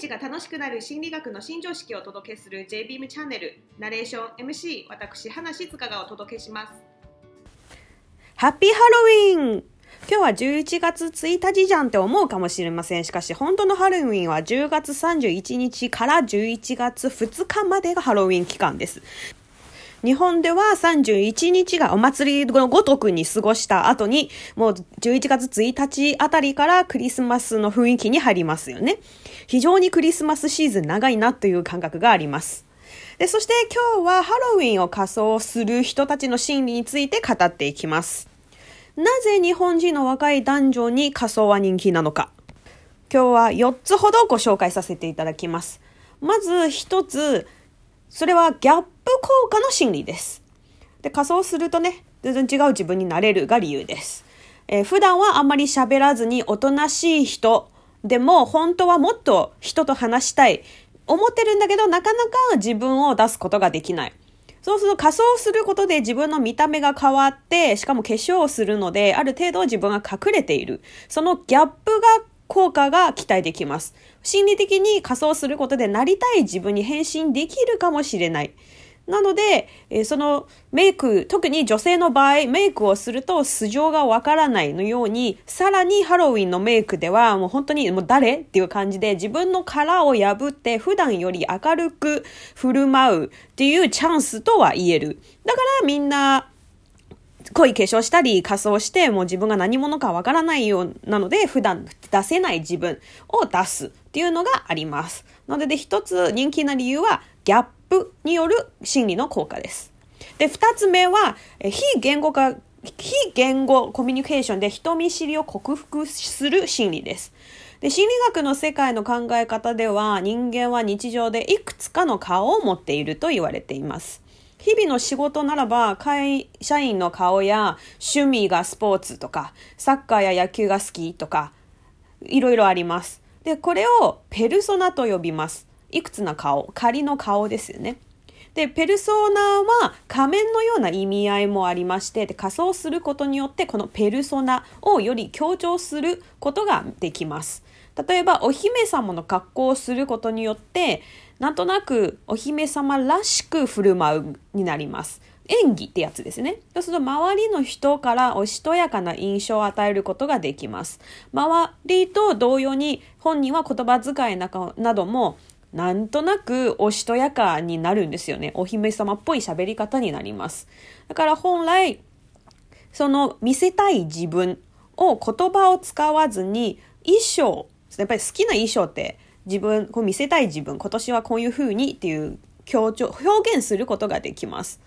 日が楽しくなる心理学の新常識をお届けする JBeam チャンネルナレーション MC 私花静香がお届けしますハッピーハロウィン今日は11月1日じゃんって思うかもしれません。しかし、本当のハロウィンは10月31日から11月2日までがハロウィン期間です。日本では31日がお祭りのごとくに過ごした後に、もう11月1日あたりからクリスマスの雰囲気に入りますよね。非常にクリスマスシーズン長いなという感覚があります。で、そして今日はハロウィンを仮装する人たちの心理について語っていきます。なぜ日本人の若い男女に仮装は人気なのか。今日は4つほどご紹介させていただきます。まず1つ、それはギャッププ効果の心理です。で、仮装するとね、全然違う自分になれるが理由です。えー、普段はあんまり喋らずにおとなしい人でも本当はもっと人と話したい。思ってるんだけどなかなか自分を出すことができない。そうすると仮装することで自分の見た目が変わって、しかも化粧をするので、ある程度自分が隠れている。そのギャップが効果が期待できます。心理的に仮装することでなりたい自分に変身できるかもしれない。なので、えそのメイク、特に女性の場合、メイクをすると素性がわからないのように、さらにハロウィンのメイクではもう本当にもう誰？っていう感じで自分の殻を破って普段より明るく振る舞うっていうチャンスとは言える。だからみんな濃い化粧したり仮装してもう自分が何者かわからないようなので普段出せない自分を出すっていうのがあります。なので一つ人気な理由はギャップによる心理の効果です。で、二つ目は非言語化非言語コミュニケーションで人見知りを克服する心理です。で、心理学の世界の考え方では人間は日常でいくつかの顔を持っていると言われています。日々の仕事ならば、会社員の顔や趣味がスポーツとか、サッカーや野球が好きとか、いろいろあります。で、これをペルソナと呼びます。いくつな顔、仮の顔ですよね。で、ペルソーナは仮面のような意味合いもありまして、で仮装することによってこのペルソナをより強調することができます。例えば、お姫様の格好をすることによって、なんとなくお姫様らしく振る舞うになります。演技ってやつですね。そうすると周りの人からおしとやかな印象を与えることができます。周りと同様に本人は言葉遣いなどもなんとなくおしとやかになるんですよね。お姫様っぽい喋り方になります。だから本来、その見せたい自分を言葉を使わずに衣装、やっぱり好きな衣装って自分、こう見せたい自分、今年はこういう風にっていう強調、表現することができます。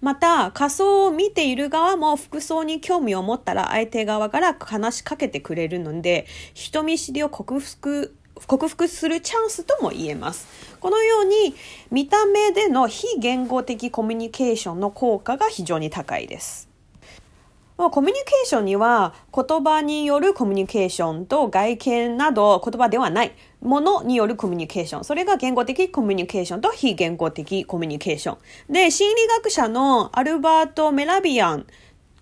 また、仮装を見ている側も服装に興味を持ったら相手側から話しかけてくれるので、人見知りを克服克服するチャンスとも言えます。このように見た目での非言語的コミュニケーションの効果が非常に高いです。コミュニケーションには言葉によるコミュニケーションと外見など言葉ではないものによるコミュニケーション。それが言語的コミュニケーションと非言語的コミュニケーション。で、心理学者のアルバート・メラビアン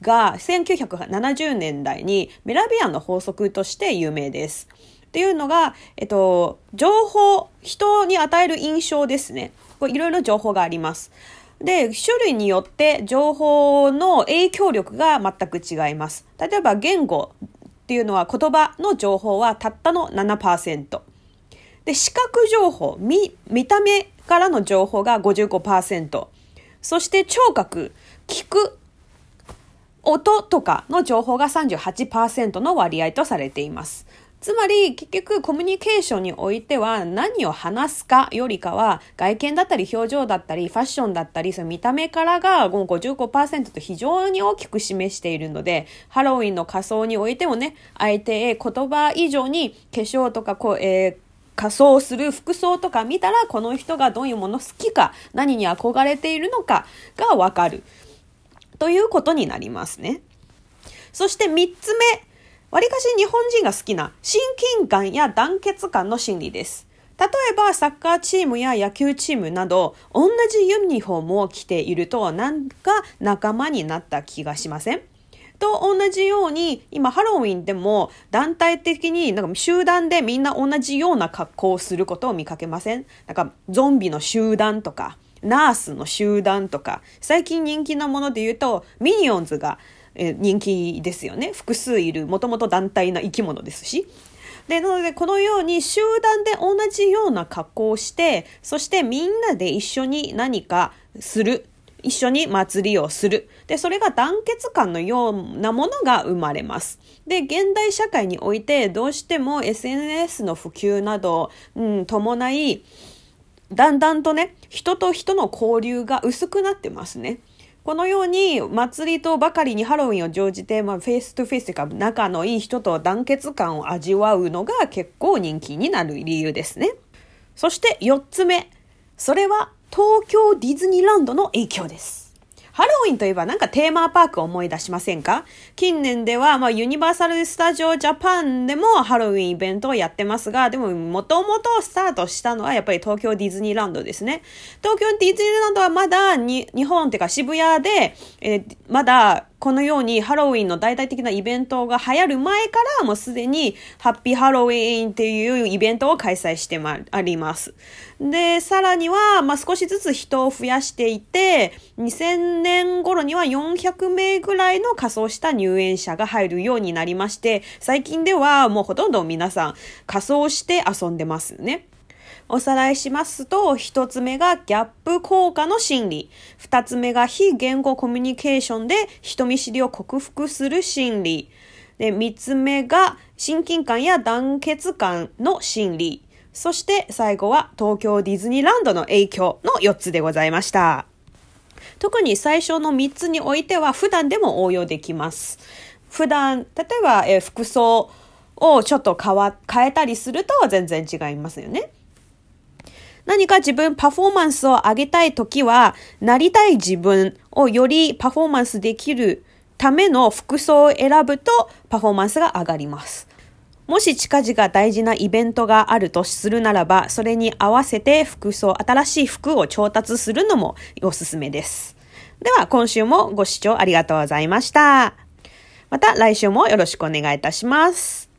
が1970年代にメラビアンの法則として有名です。っていうのが、えっと、情報、人に与える印象ですね。これいろいろ情報があります。で、種類によって情報の影響力が全く違います。例えば言語っていうのは言葉の情報はたったの7%。で、視覚情報、見、見た目からの情報が55%。そして聴覚、聞く、音とかの情報が38%の割合とされています。つまり結局コミュニケーションにおいては何を話すかよりかは外見だったり表情だったりファッションだったりその見た目からがもう55%と非常に大きく示しているのでハロウィンの仮装においてもね相手へ言葉以上に化粧とかこう、えー仮装する服装とか見たらこの人がどういうもの好きか何に憧れているのかがわかるということになりますね。そして3つ目わりかし日本人が好きな親近感や団結感の心理です。例えばサッカーチームや野球チームなど同じユニフォームを着ているとなんか仲間になった気がしません？と同じように、今ハロウィンでも団体的になんか集団でみんな同じような格好をすることを見かけません？なんかゾンビの集団とか、ナースの集団とか、最近人気なもので言うと、ミニオンズが人気ですよね。複数いる、もともと団体な生き物ですし。で、なので、このように集団で同じような格好をして、そしてみんなで一緒に何かする。一緒に祭りをする。で、それが団結感のようなものが生まれます。で、現代社会においてどうしても SNS の普及など、うん、伴い、だんだんとね、人と人の交流が薄くなってますね。このように祭りとばかりにハロウィンを乗じて、まあ、 face to face というか仲のいい人と団結感を味わうのが結構人気になる理由ですね。そして4つ目。それは東京ディズニーランドの影響です。ハロウィンといえばなんかテーマパークを思い出しませんか？近年では、まあ、ユニバーサル・スタジオ・ジャパンでもハロウィンイベントをやってますが、でも、もともとスタートしたのはやっぱり東京ディズニーランドですね。東京ディズニーランドはまだに、日本っていうか渋谷で、えー、まだこのようにハロウィンの大々的なイベントが流行る前からもうすでにハッピーハロウィンっていうイベントを開催してまあります。で、さらには、まあ、少しずつ人を増やしていて、2000年頃には400名ぐらいの仮装した入園者が入るようになりまして、最近ではもうほとんど皆さん仮装して遊んでますね。おさらいしますと、一つ目がギャップ効果の心理。二つ目が非言語コミュニケーションで人見知りを克服する心理。で、三つ目が親近感や団結感の心理。そして最後は東京ディズニーランドの影響の4つでございました。特に最初の3つにおいては普段でも応用できます。普段、例えば、え服装をちょっと変わ、変えたりすると全然違いますよね。何か自分パフォーマンスを上げたいときは、なりたい自分をよりパフォーマンスできるための服装を選ぶとパフォーマンスが上がります。もし近々大事なイベントがあるとするならば、それに合わせて服装、新しい服を調達するのもおすすめです。では、今週もご視聴ありがとうございました。また来週もよろしくお願いいたします。